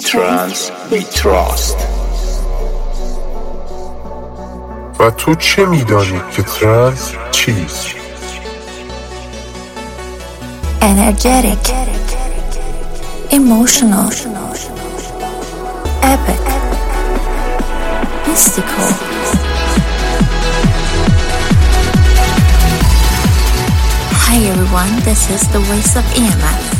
Trance, we trust و تو چه میدانی که ترنس چیست؟ energetic emotional epic mystical Hi everyone, this is the voice of EMF.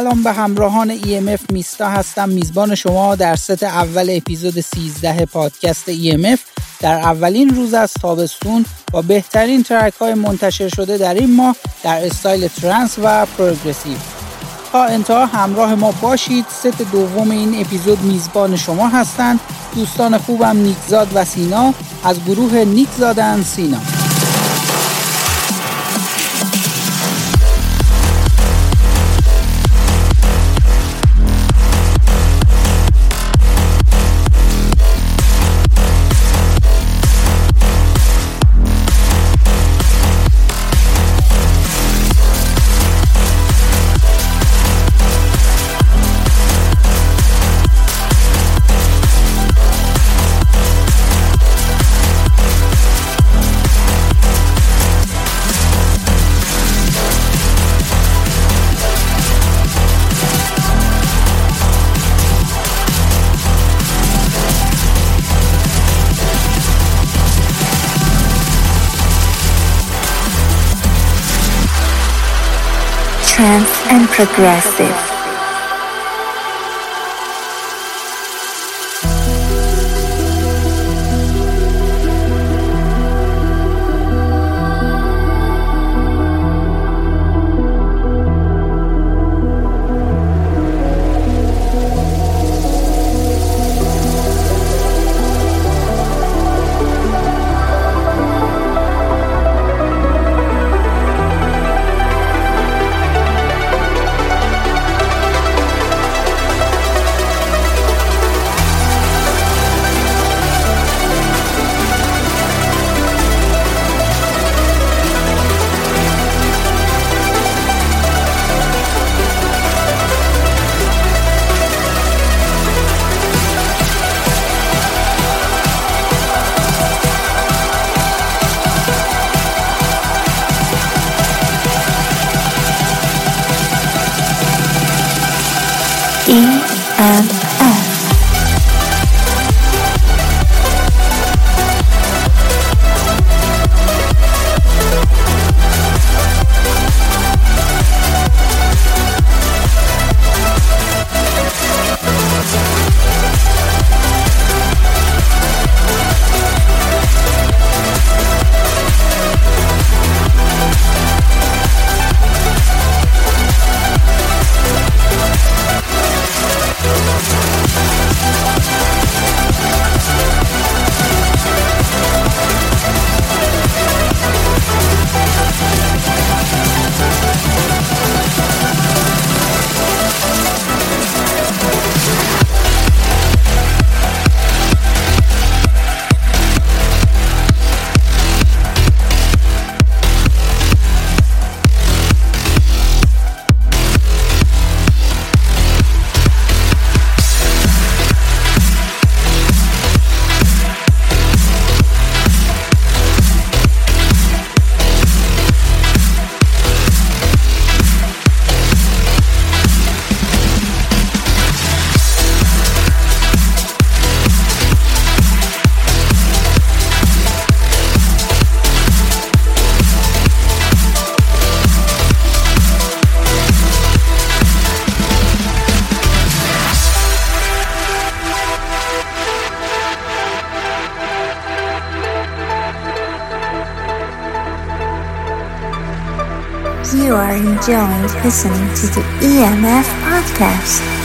سلام به همراهان EMF میستا هستم. میزبان شما در ست اول اپیزود 13 پادکست EMF در اولین روز از تابستون با بهترین ترک های منتشر شده در این ماه در استایل ترنس و پروگرسیو. تا انتها همراه ما باشید. ست دوم این اپیزود میزبان شما هستند. دوستان خوبم نیکزاد و سینا. از گروه نیکزادن سینا. Progressive. Listening to the EMF podcast.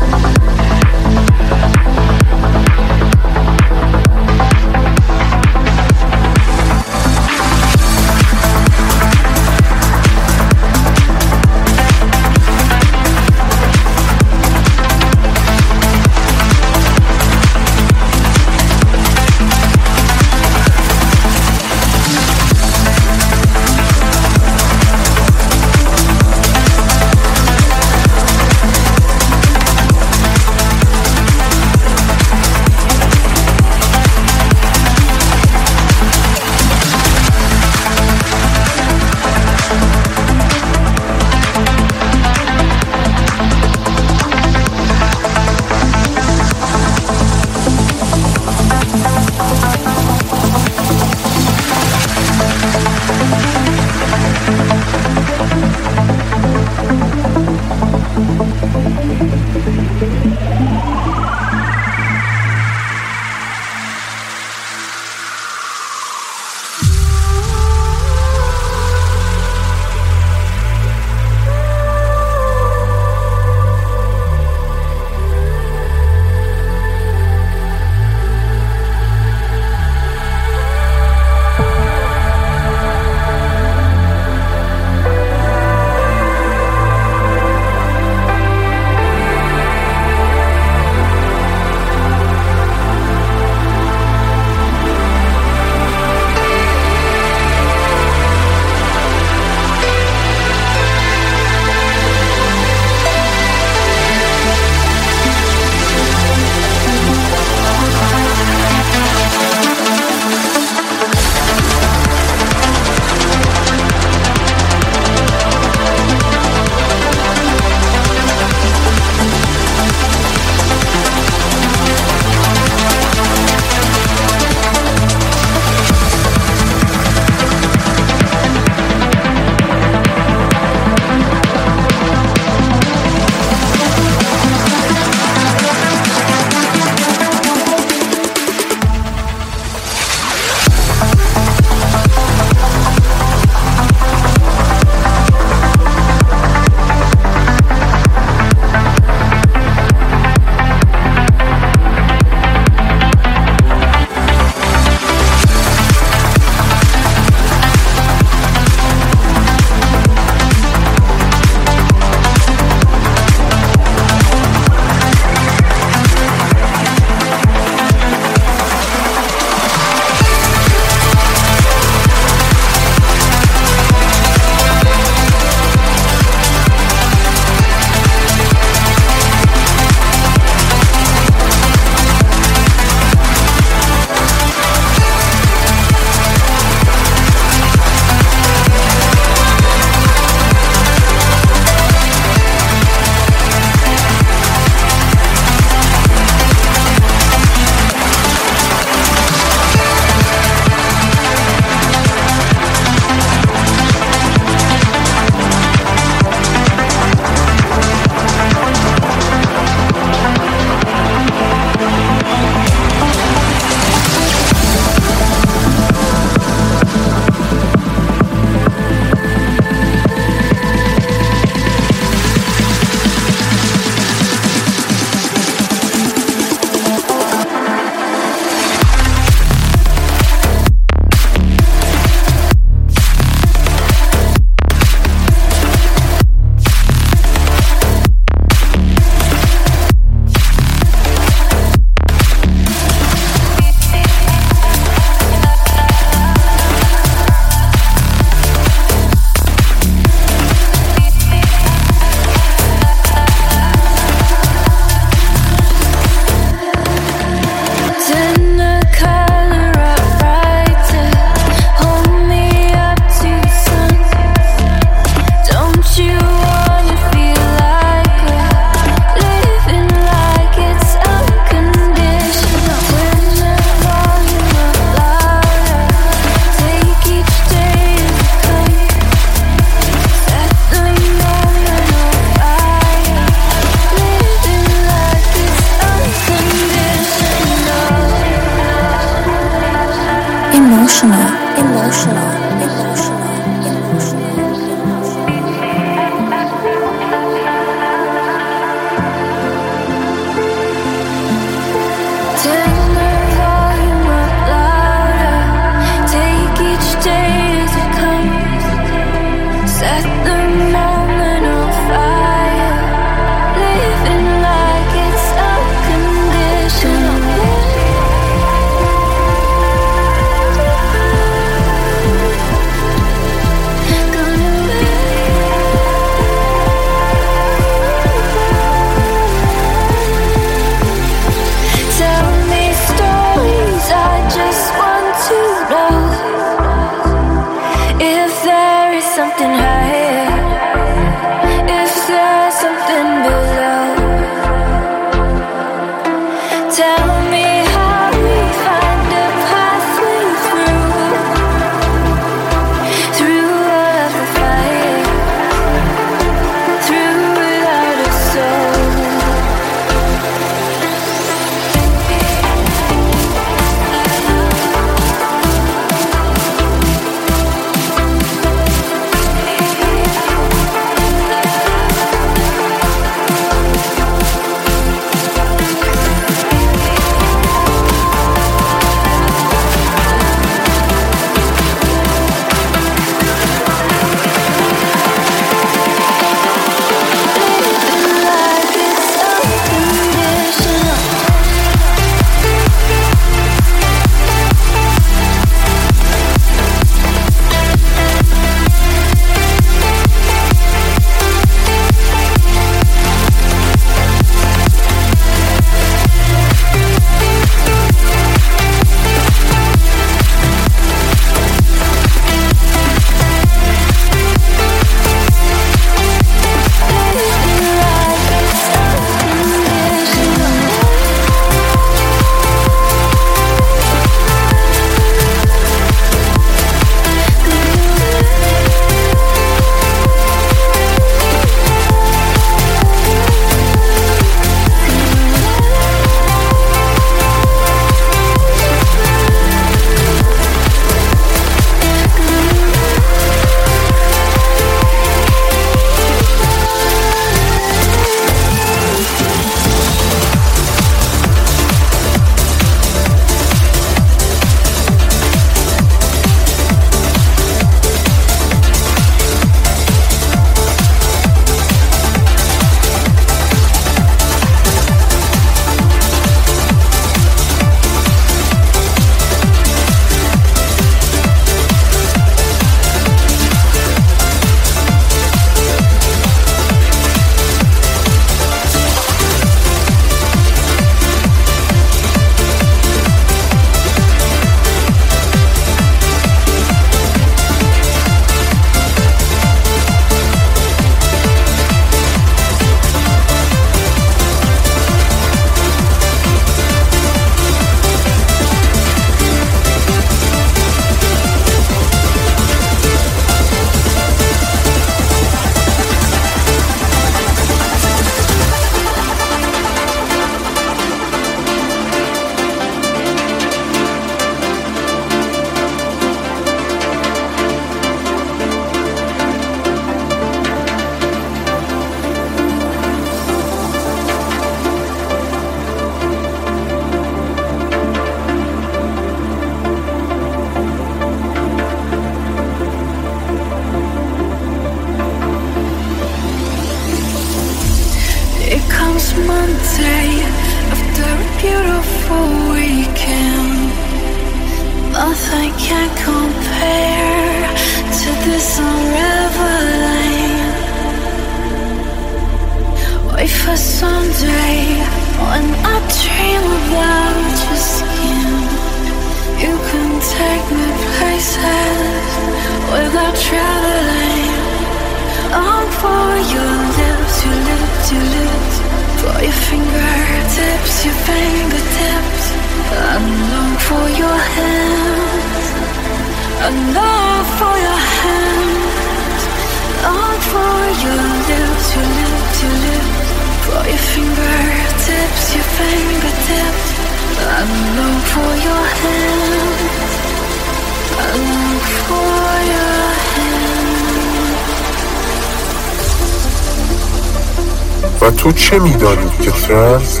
چه میدانی که ترنس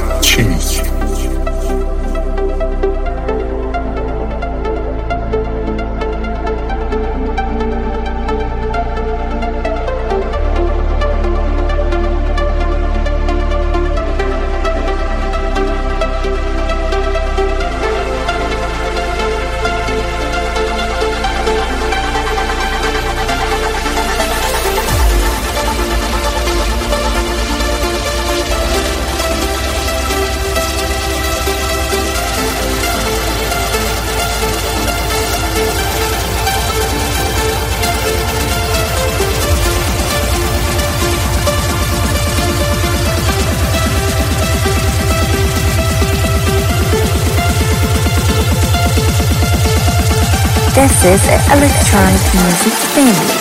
This electronic music family.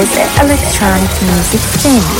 Is electronic music family.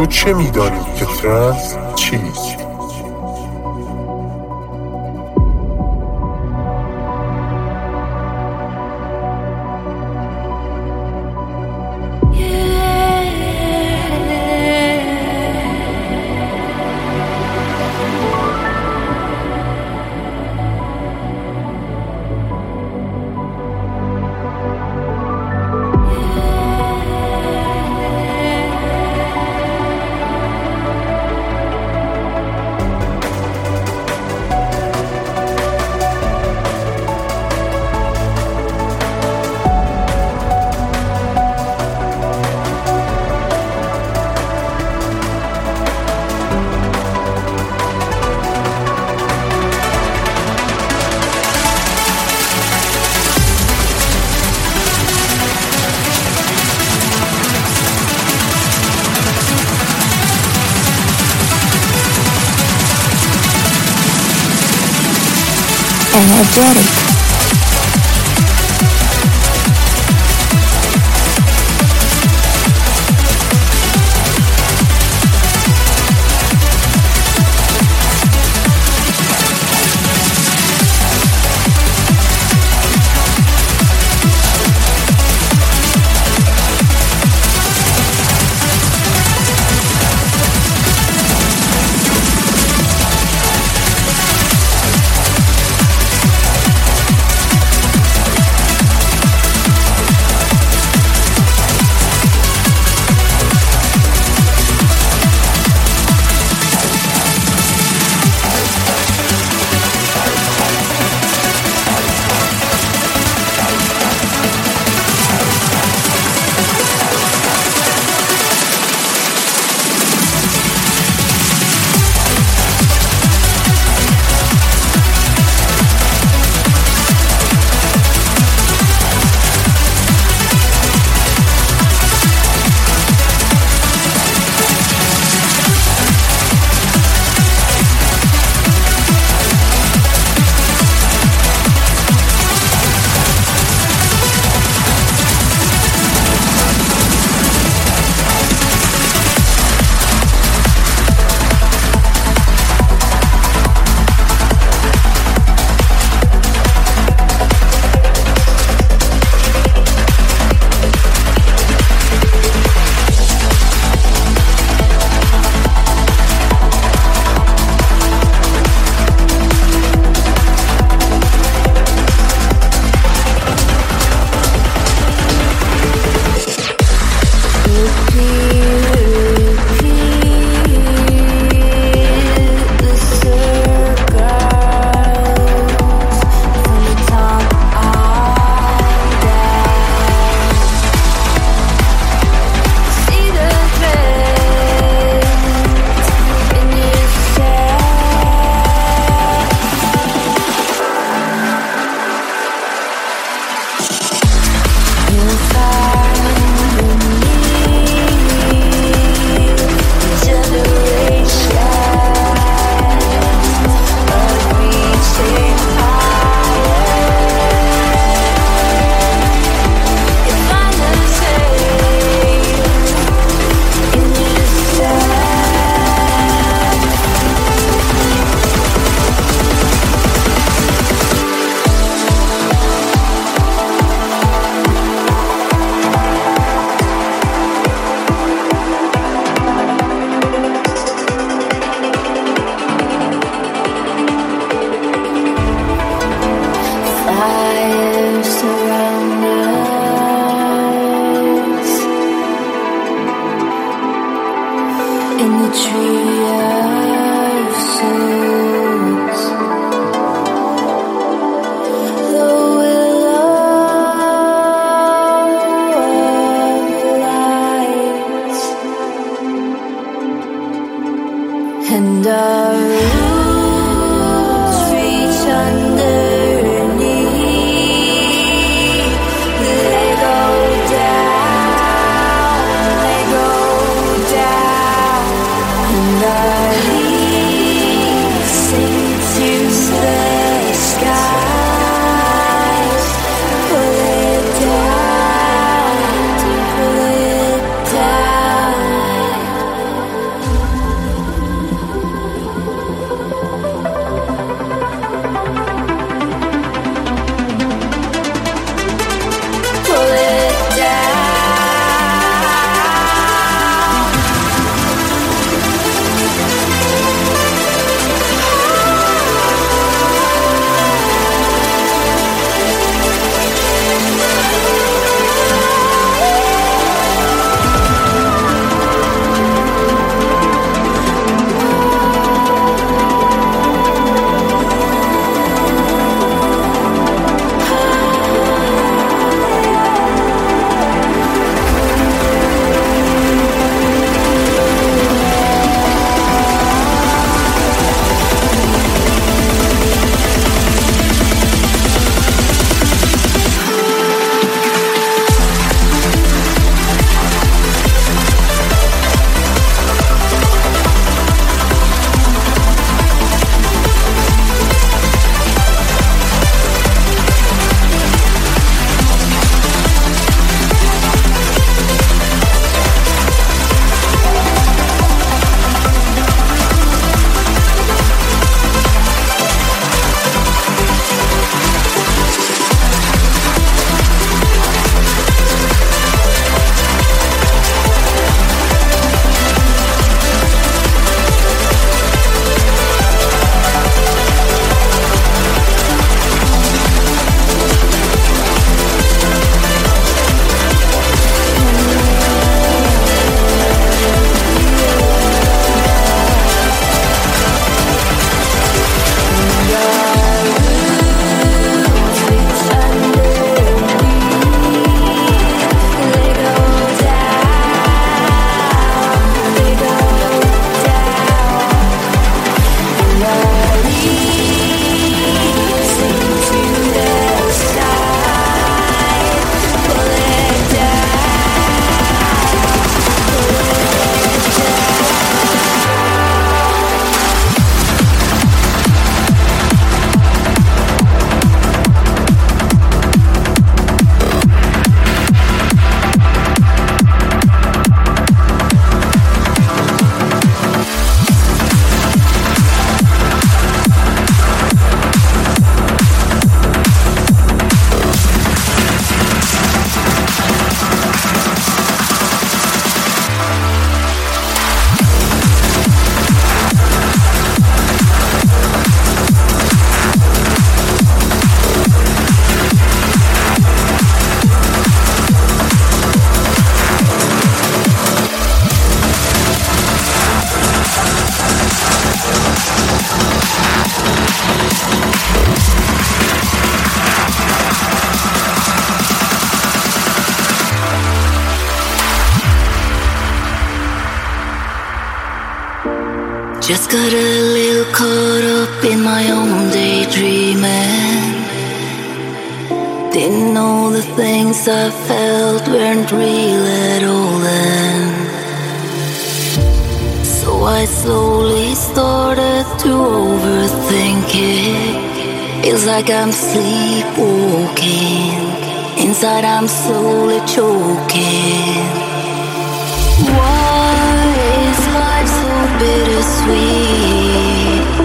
تو چه میدانی که ترنس energetic Just got a little caught up in my own daydreaming. Didn't know the things I felt weren't real at all then. So I slowly started to overthink it. Feels like I'm sleepwalking. Inside I'm slowly choking. Bittersweet?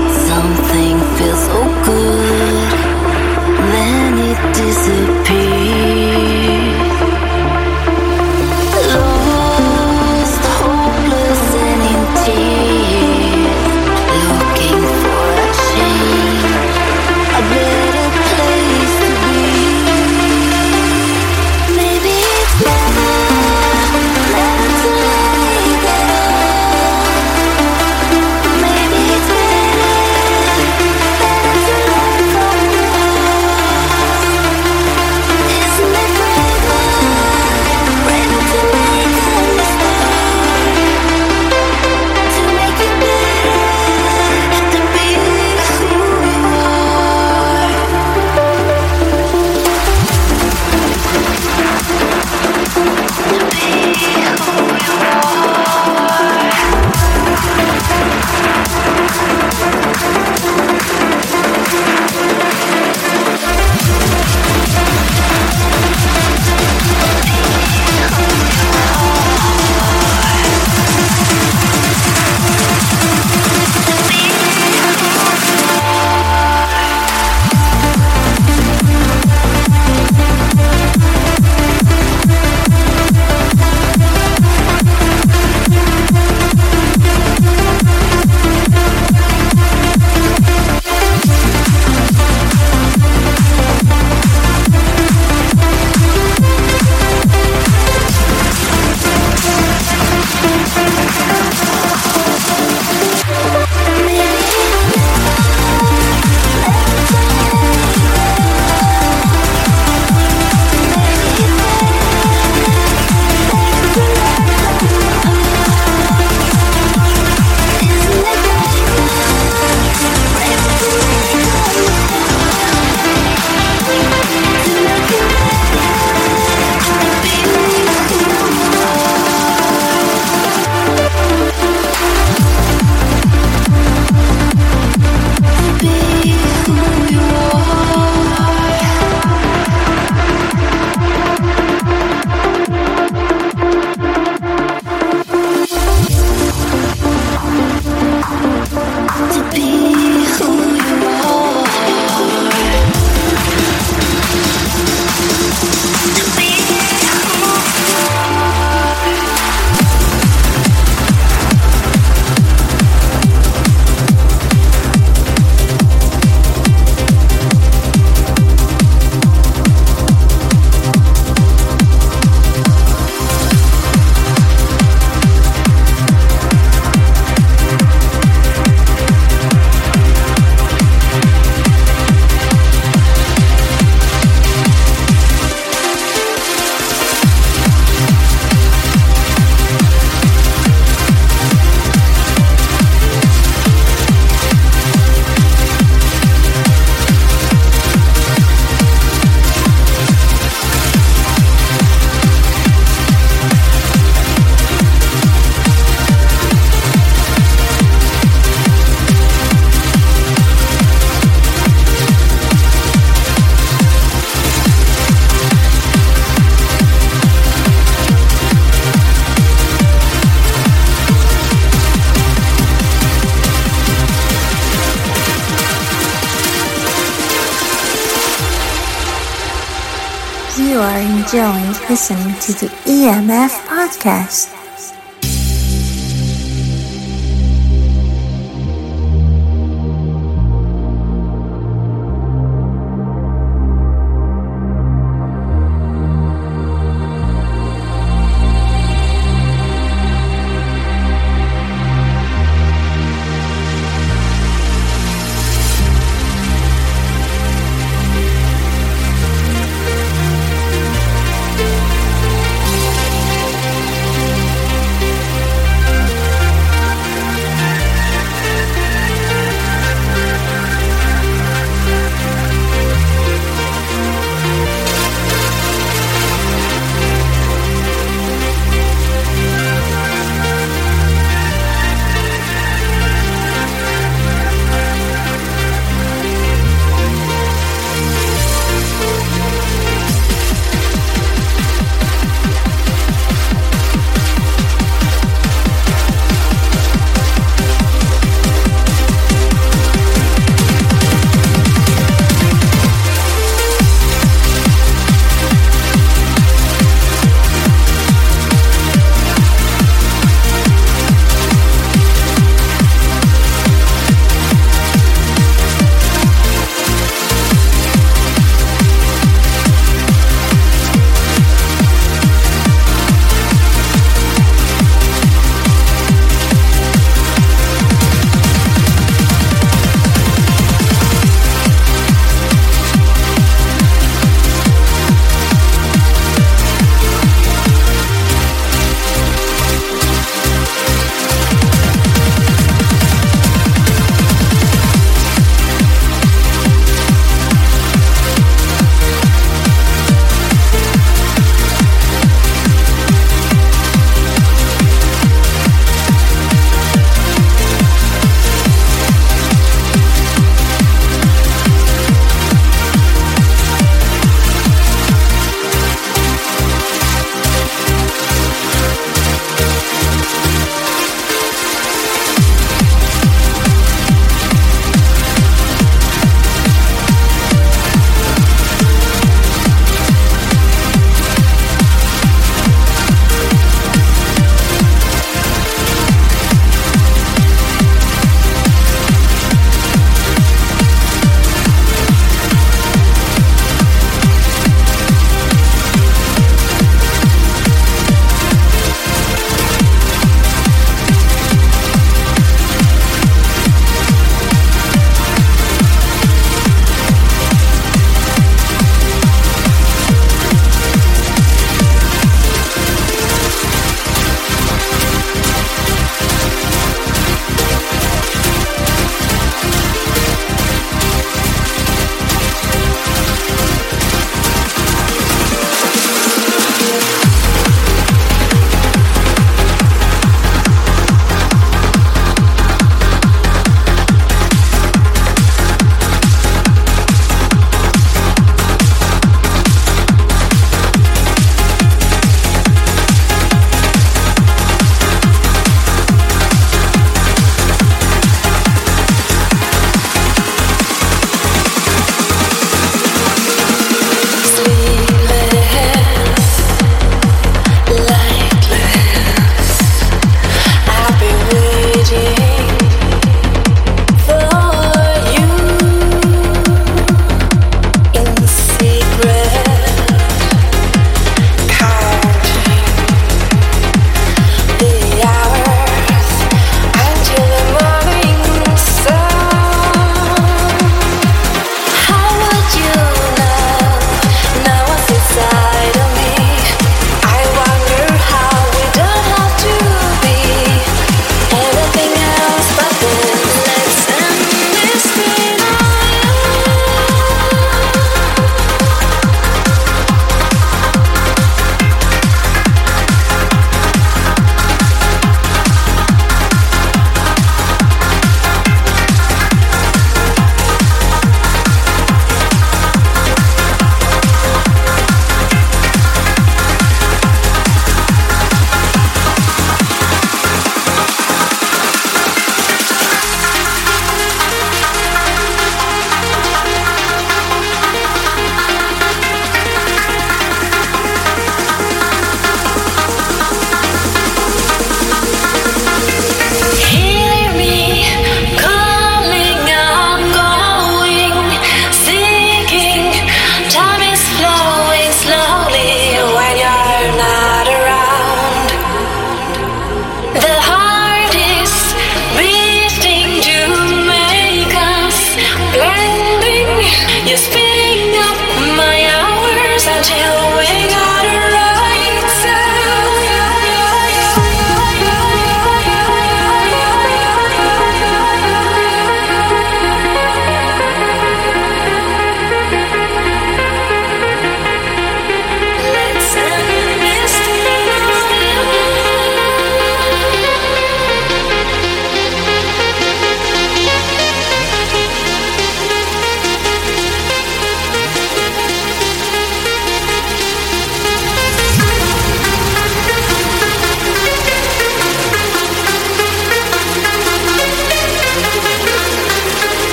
To the EMF podcast.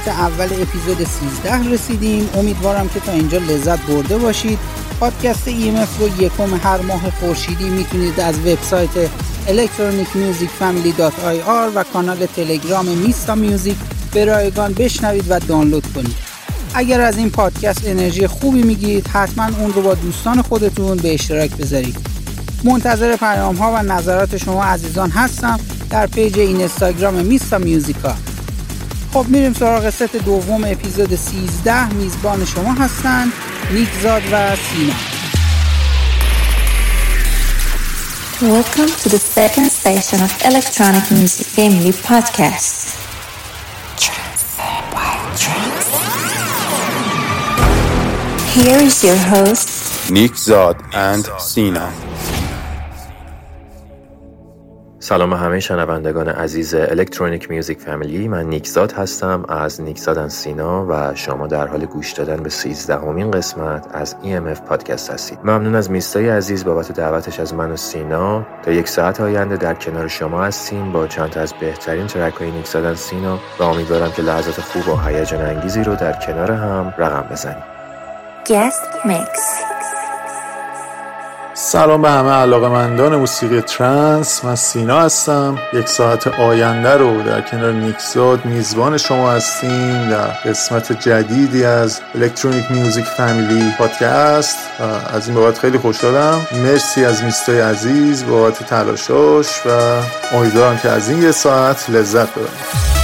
ست اول اپیزود 13 رسیدیم. امیدوارم که تا اینجا لذت برده باشید. پادکست EMF رو یکم هر ماه خورشیدی می‌تونید از وبسایت electronicmusicfamily.ir و کانال تلگرام میستا میوزیک به رایگان بشنوید و دانلود کنید. اگر از این پادکست انرژی خوبی می‌گیرید حتما اون رو با دوستان خودتون به اشتراک بذارید. منتظر پیام ها و نظرات شما عزیزان هستم در پیج این اینستاگرام میستا میوزیکا. خب میریم سراغ ست دوم اپیزود 13 میزبان شما هستند نیکزاد و سینا Welcome to the second station of Electronic Music Family Podcast. Here is your host, Nick Zod and Sina. سلام همه شنوندگان عزیز الکترونیک میوزیک فامیلی من نیکزاد هستم از نیکزاد سینا و شما در حال گوش دادن به 13 همین قسمت از EMF پادکست هستید. ممنون از میستای عزیز بابت دعوتش از من و سینا. تا یک ساعت آینده در کنار شما هستیم با چند تا از بهترین ترک های نیکزاد سینا و امیدوارم که لحظات خوب و هیجان انگیزی رو در کنار هم رقم بزنیم. Guest Mix. سلام به همه علاقه مندان موسیقی ترنس من سینا هستم. یک ساعت آینده رو در کنار نیکزاد میزبان شما هستیم در قسمت جدیدی از الکترونیک میوزیک فامیلی پادکست از این بابت خیلی خوشحالم. مرسی از میستای عزیز بابت تلاشاش و امیدوارم که از این یه ساعت لذت ببرید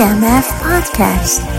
EMF podcast.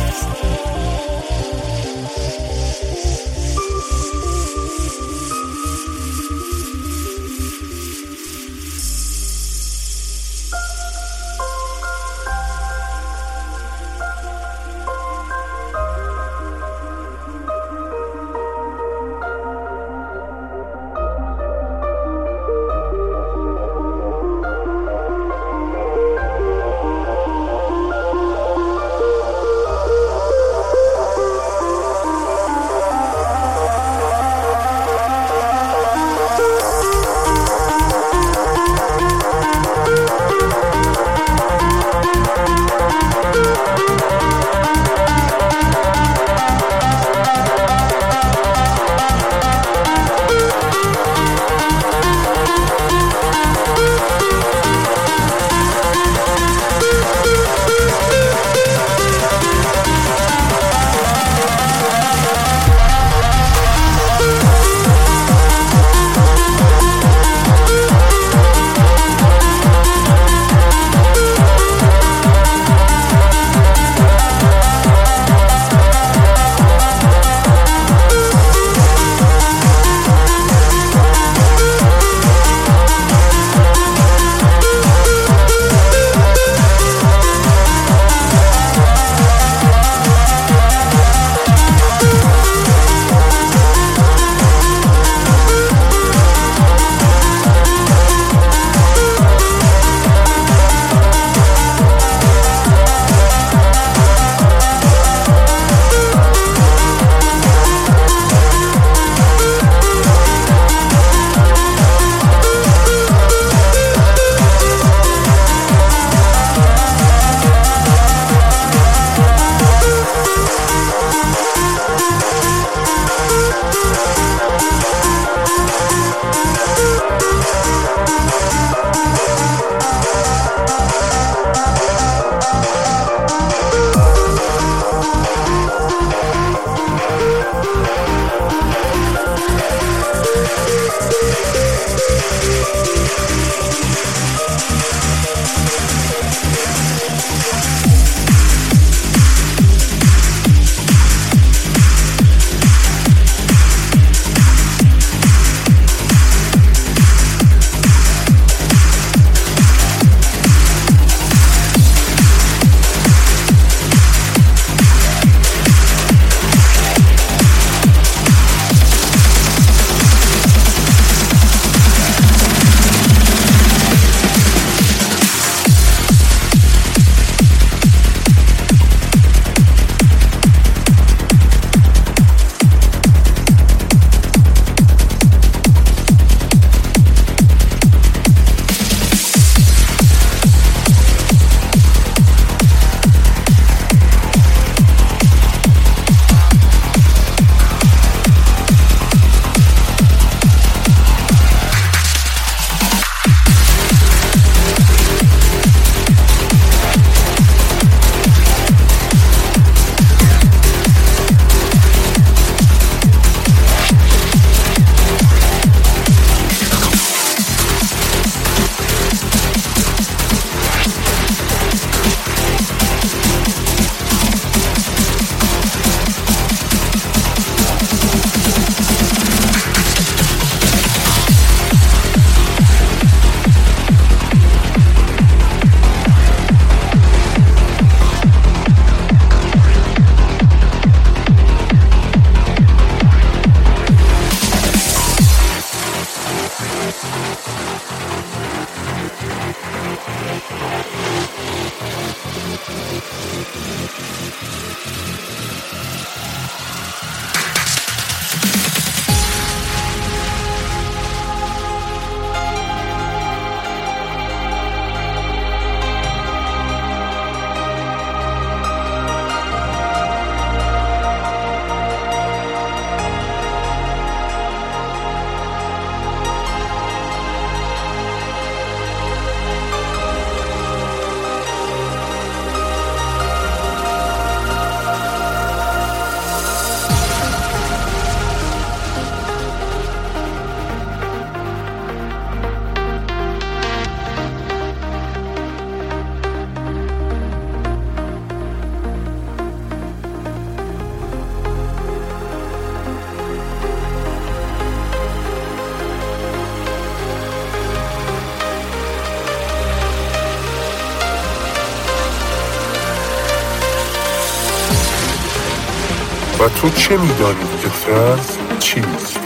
تو چه میدانی که ترنس چیست؟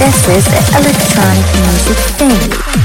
This is the electronic music family.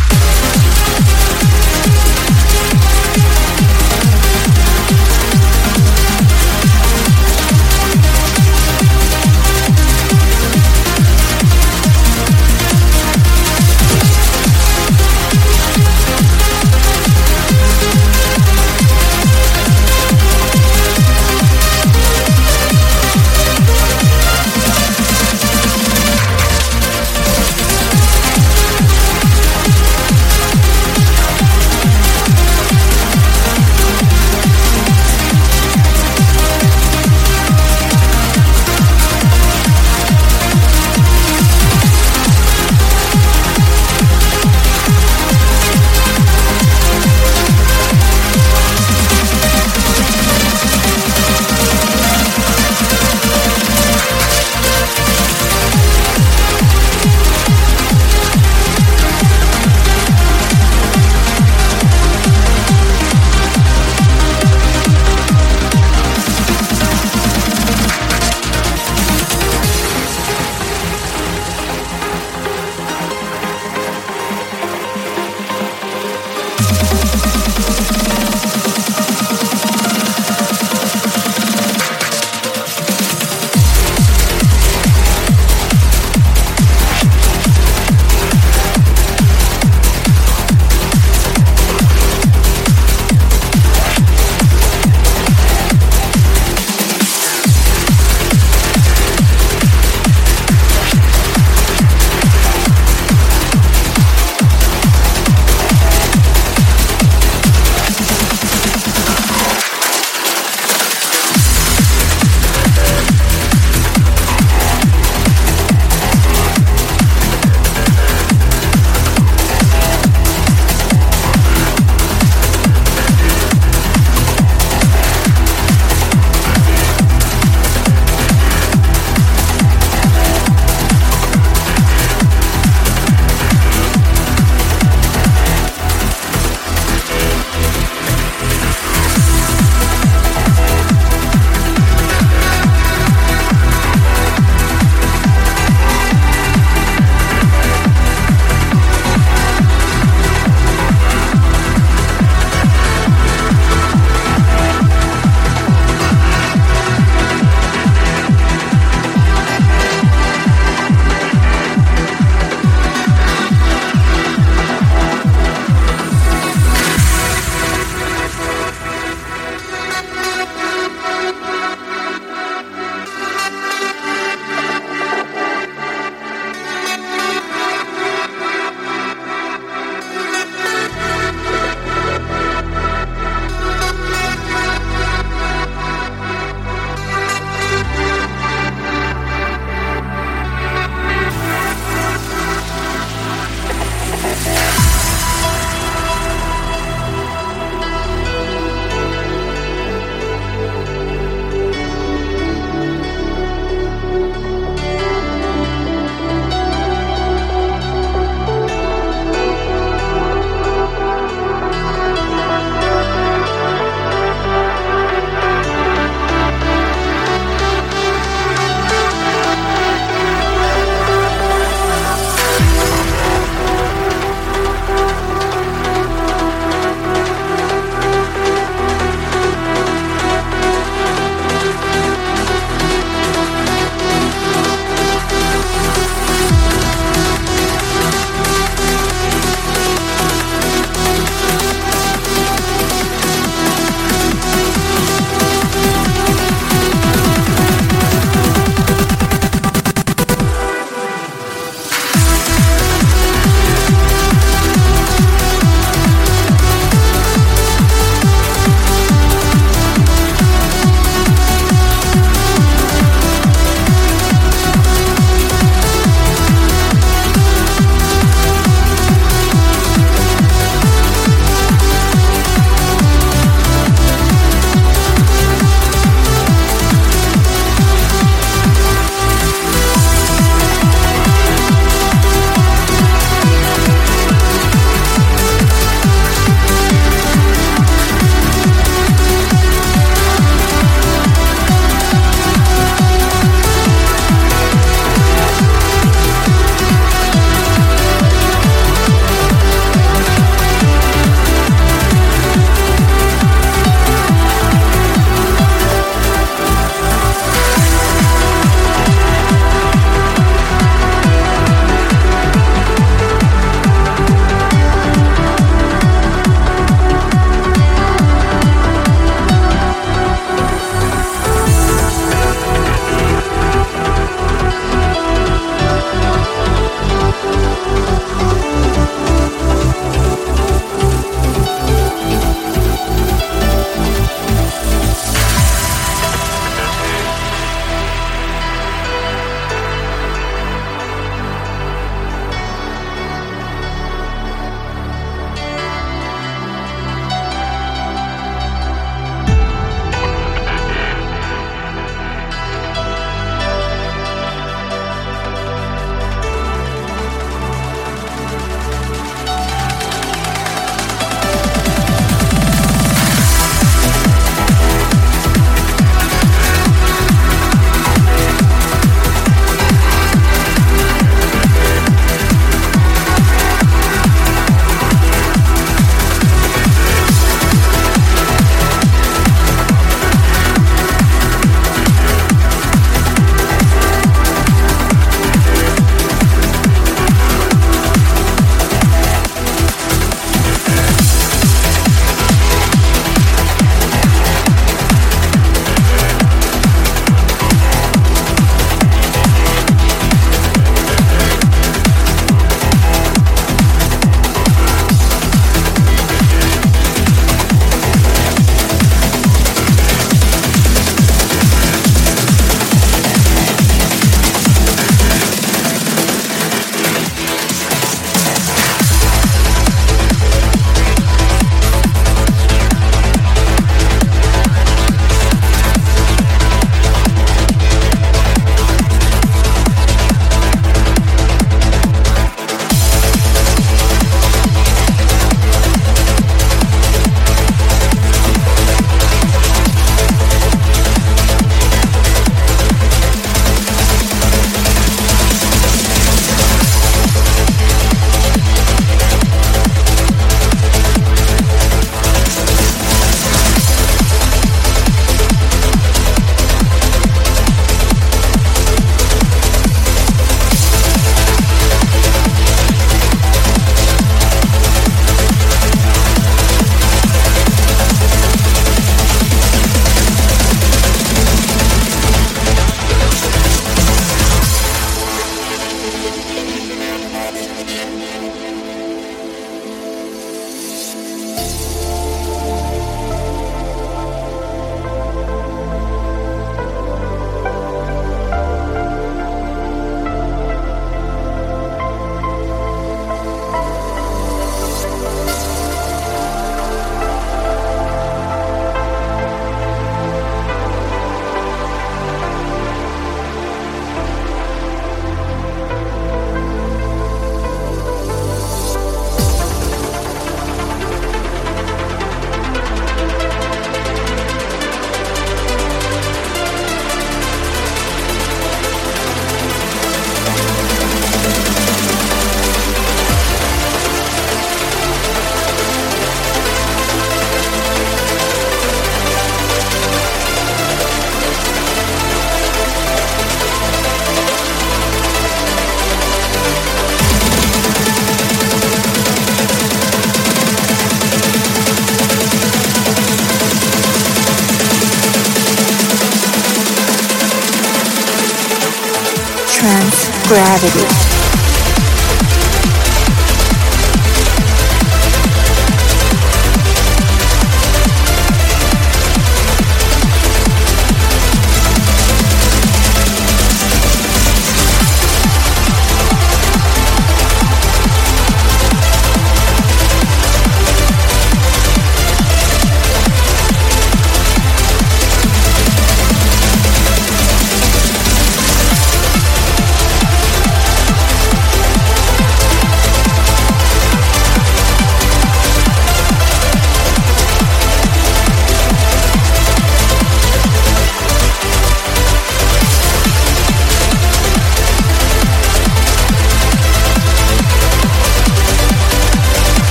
Gravity.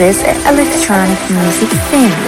Is electronic music family.